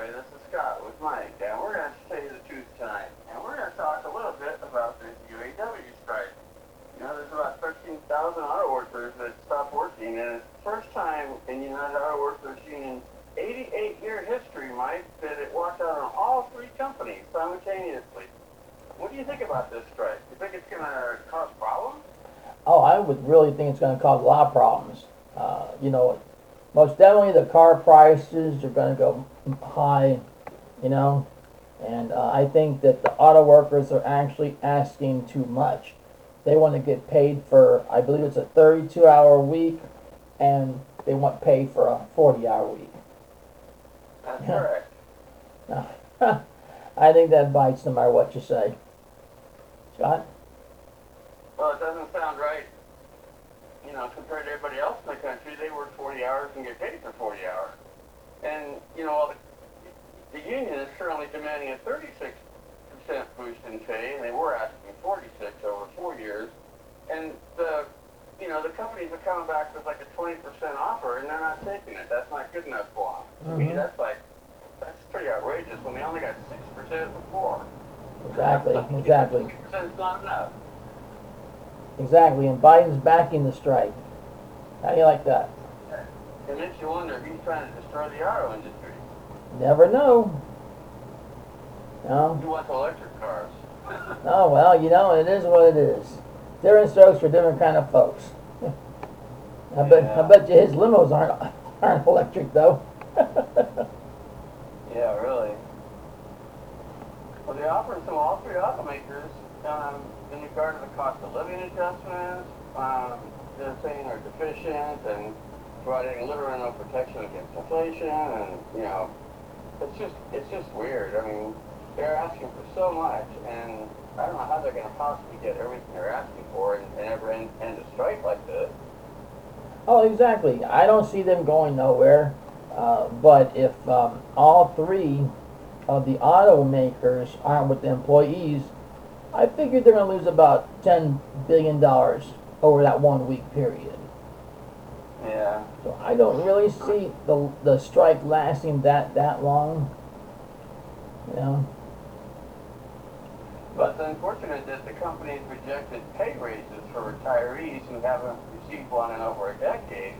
Larry, this is Scott with Mike, and we're going to tell you the truth tonight. And we're going to talk a little bit about this UAW strike. You know, there's about 13,000 auto workers that stopped working, and it's the first time in United Auto Workers Union's 88-year history, Mike, that it walked out on all three companies simultaneously. What do you think about this strike? Do You think it's going to cause problems? Oh, I would really think it's gonna cause a lot of problems. Uh, you know, most definitely the car prices are gonna go high, you know, and uh, I think that the auto workers are actually asking too much. They want to get paid for, I believe it's a 32 hour week, and they want paid for a 40 hour week. That's correct. I think that bites no matter what you say. Scott? Well, it doesn't sound right. Know, compared to everybody else in the country, they work 40 hours and get paid for 40 hours. And, you know, the, the union is currently demanding a 36% boost in pay, and they were asking 46 over four years. And the, you know, the companies are coming back with like a 20% offer, and they're not taking it. That's not good enough for them. To me, Mhm. that's like, that's pretty outrageous when they only got 6% before. Exactly, exactly, 6% is not enough. Exactly. And Biden's backing the strike. How do you like that? It makes you wonder if he's trying to destroy the auto industry. Never know. No? He wants electric cars. Oh, well, you know, it is what it is. Different strokes for different kind of folks. I bet, I bet you his limos aren't, aren't electric though. yeah, really. Well, they offer some all three automakers um, in regard to the cost of living adjustments. Um, they're saying are deficient and providing little or no protection against inflation, and you know, it's just it's just weird. I mean, they're asking for so much, and I don't know how they're going to possibly get everything they're asking for and, and ever end, end a strike like this. Oh, exactly. I don't see them going nowhere. Uh, but if um, all three of the automakers aren't with the employees, I figured they're going to lose about $10 billion over that one week period. Yeah. So I don't really see the, the strike lasting that, that long. You know? But it's unfortunate that the companies rejected pay raises for retirees who haven't received one in over a decade.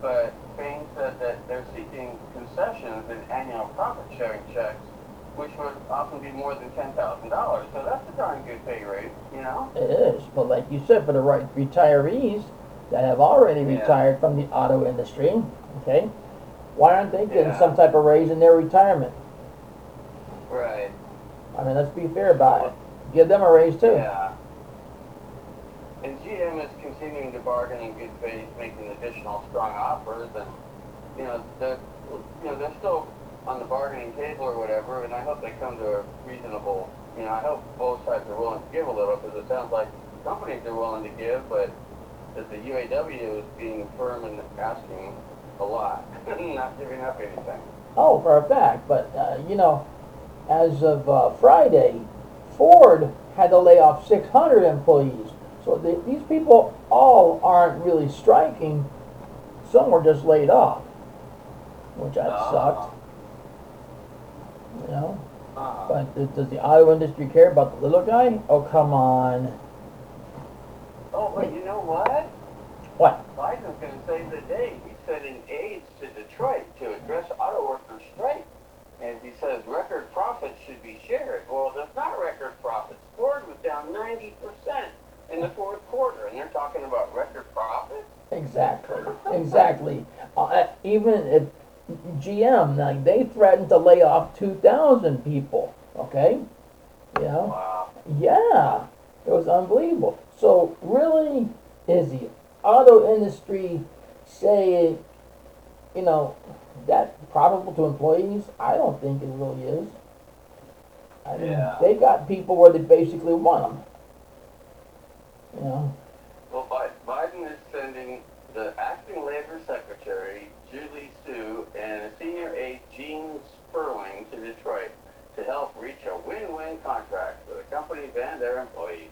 But Fain said that they're seeking concessions in annual profit sharing checks, which would often be more than ten thousand dollars. So that's a darn good pay raise, you know? It is, but like you said, for the right retirees that have already Yeah. retired from the auto industry, okay, why aren't they getting Yeah. some type of raise in their retirement? Right. I mean, let's be fair about it. Give them a raise too. Yeah. And GM is continuing to bargain in good faith, making additional strong offers, and you know, the, you know, they're still on the bargaining table or whatever, and I hope they come to a reasonable. You know, I hope both sides are willing to give a little, because it sounds like companies are willing to give, but that the UAW is being firm and asking a lot, not giving up anything. Oh, for a fact, but uh, you know, as of uh, Friday, Ford had to lay off 600 employees. So the, these people all aren't really striking. Some were just laid off, which that Ah. sucked. You know. But th- does the auto industry care about the little guy? Oh, come on. oh, but you know what? What? Biden's going to save the day. He's sending aides to Detroit to address auto workers' strike. And he says record profits should be shared. Well, there's not record profits. Ford was down 90% in the fourth quarter, and they're talking about record profits? Exactly. Exactly. Uh, even if GM, like, they threatened to lay off 2,000 people. Okay? You know? Wow. Yeah. It was unbelievable. So, really, is the auto industry saying, you know, that profitable to employees? I don't think it really is. I mean, Yeah. they got people where they basically want them. You know? Well, Biden is sending the acting labor secretary, Julie Su, and a senior aide, Gene Sperling, to Detroit to help reach a win-win contract for the companies and their employees.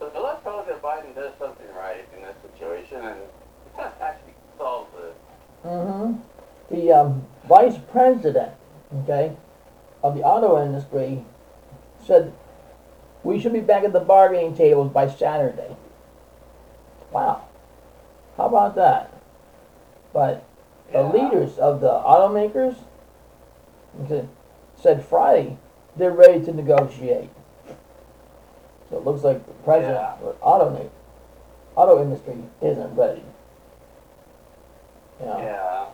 So, so let's hope that Biden does something right in this situation and actually solves this. hmm The um, vice president, okay, of the auto industry said we should be back at the bargaining tables by Saturday. Wow. How about that? But the Yeah. leaders of the automakers said- said Friday they're ready to negotiate. So it looks like the president Yeah. of the auto, auto industry isn't ready. You know? Yeah.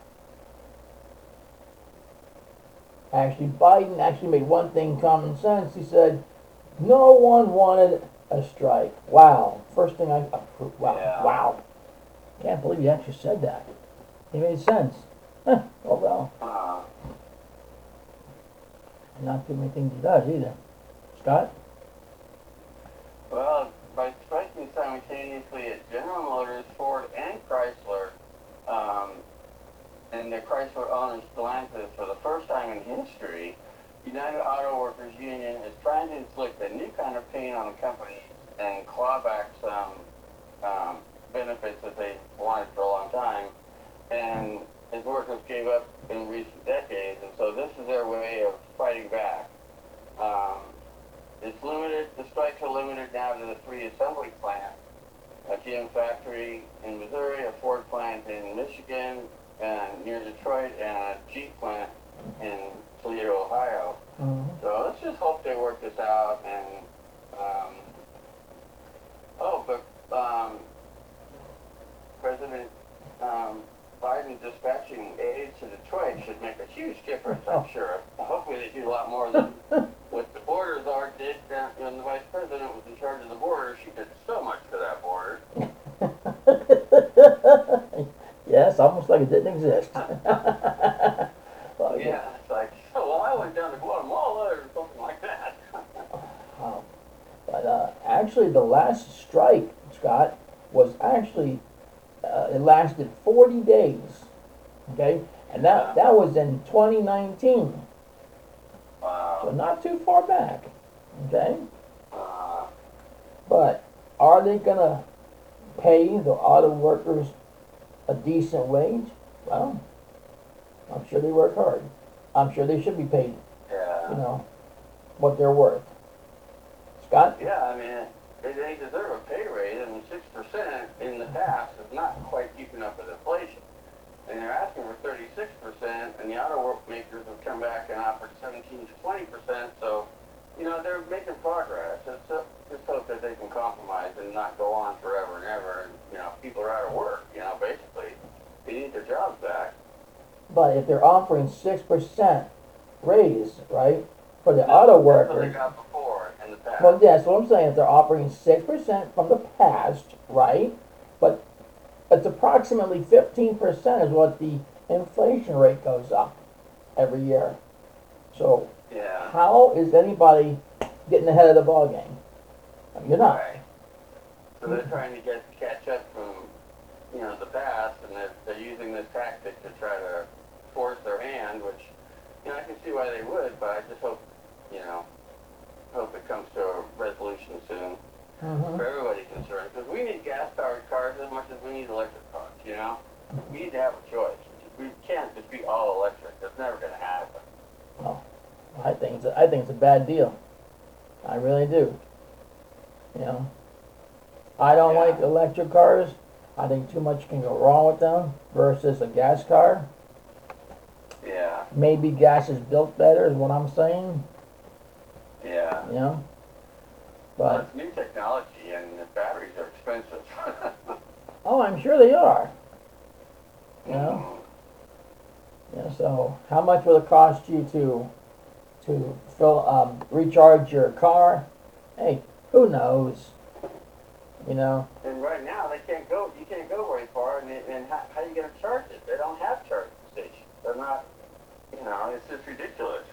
Actually, Biden actually made one thing common sense. He said, no one wanted a strike. Wow. First thing I, wow, Yeah. wow. Can't believe he actually said that. It made sense. Huh, oh well, Uh, not too many things he does either. Scott? well, by striking simultaneously at General Motors, Ford, and Chrysler, and the Chrysler owners Stellantis for the first time in history, United Auto Workers Union is trying to inflict a new kind of pain on the company and claw back some um, benefits that they wanted for a long time. And his workers gave up in recent decades, and so this is their way of fighting back. Um, it's limited, the strikes are limited now to the three assembly plants. A GM factory in Missouri, a Ford plant in Michigan, and near Detroit, and a Jeep plant in Toledo, Ohio. Mm-hmm. So let's just hope they work this out and, um, oh, but, um, President, um, Biden dispatching aides to Detroit should make a huge difference, I'm sure. Hopefully they do a lot more than what the border czar did uh, when the vice president was in charge of the border. She did so much for that border. yes, almost like it didn't exist. Well, Yeah, it's like, oh, well, I went down to Guatemala or something like that. Wow. But uh, actually, the last strike, Scott, was actually uh, it lasted 40 days. Okay, and that that was in 2019, so not too far back. Okay, but are they gonna pay the auto workers a decent wage? Well, I'm sure they work hard. I'm sure they should be paid. yeah. You know what they're worth. Scott. Yeah, I mean, they, they deserve a pay raise. I mean, six percent in the past is not quite keeping up with inflation. And they're asking for thirty-six percent, and the auto work makers have come back and offered seventeen to twenty percent. So, you know, they're making progress. It's uh, just hope that they can compromise and not go on forever and ever. And you know, people are out of work. You know, basically, they need their jobs back. But if they're offering six percent raise, right, for the auto That's what they workers, got before in the past. well, that's what I'm saying. If they're offering six percent from the past, right, but it's approximately fifteen percent is what the inflation rate goes up every year. So yeah. how is anybody getting ahead of the ball game? I mean, You're not. Right. So they're mm-hmm. trying to get catch up from, you know, the past, and they're, they're using this tactic to try to force their hand, which, you know, I can see why they would, but I just hope, you know, hope it comes to a resolution soon Mhm. for everybody concerned, because we need gas-powered cars as much as we need electric cars, you know? We need to have a choice. We can't just be all electric. That's never going to happen. Well, I think it's a, I think it's a bad deal. I really do. You know, I don't Yeah. like electric cars. I think too much can go wrong with them versus a gas car. Maybe gas is built better, is what I'm saying. yeah. You know, but it's new technology, and the batteries are expensive. oh, I'm sure they are. You know, yeah. So, how much will it cost you to to fill um, recharge your car? Hey, who knows? You know. And right now, they can't go. You can't go very far, and, it- and how, how are you going to charge it? They don't have charging stations. They're not. You know, it's just ridiculous.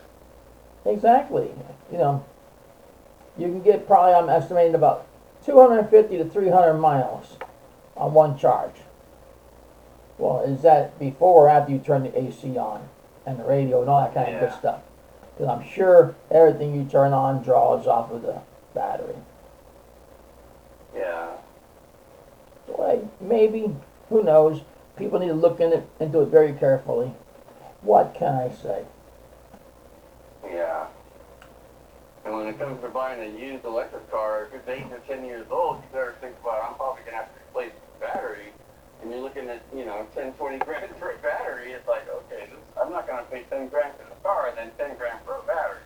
Exactly. You know, you can get probably, I'm estimating about 250 to 300 miles on one charge. Well, is that before or after you turn the AC on and the radio and all that kind of good stuff? Because I'm sure everything you turn on draws off of the battery. Yeah. So, like, maybe, who knows? People need to look in it, into it very carefully. What can I say? Yeah. And when it comes to buying a used electric car, if it's eight or ten years old, you better think about, I'm probably gonna have to replace the battery. And you're looking at, you know, ten, twenty grand for a battery, it's like, okay, this, I'm not gonna pay ten grand for the car and then ten grand for a battery,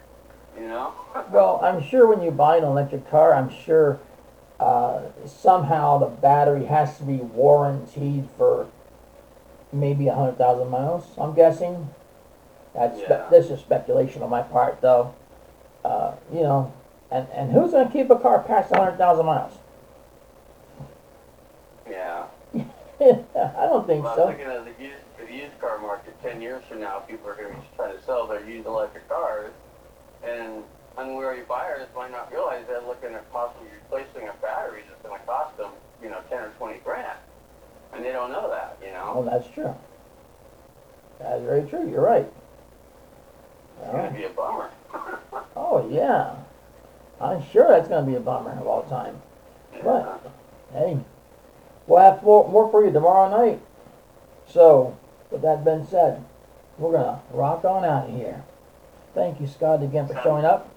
you know? Well, I'm sure when you buy an electric car, I'm sure uh, somehow the battery has to be warranted for maybe a hundred thousand miles. I'm guessing. That's spe- this is speculation on my part, though. Uh, you know, and and who's gonna keep a car past a hundred thousand miles? Yeah. I don't think Well, I was so. looking at the used, the used car market ten years from now, people are gonna be trying to sell their used electric cars. And unwary buyers might not realize they're looking at possibly replacing a battery that's gonna cost them, you know, ten or twenty grand. And they don't know that, you know? that's true. That's very true. You're right. It's gonna be a bummer. Oh yeah, I'm sure that's gonna be a bummer of all time. But hey, we'll have more, more for you tomorrow night. So, with that being said, we're gonna rock on out of here. Thank you, Scott, again for showing up.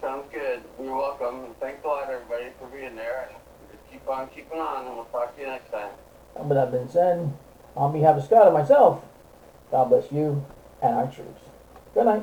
Sounds good. You're welcome. And Thanks a lot, everybody, for being there. And just keep on keeping on, and we'll talk to you next time. And with that being said, on behalf of Scott and myself, God bless you and our troops. Good night.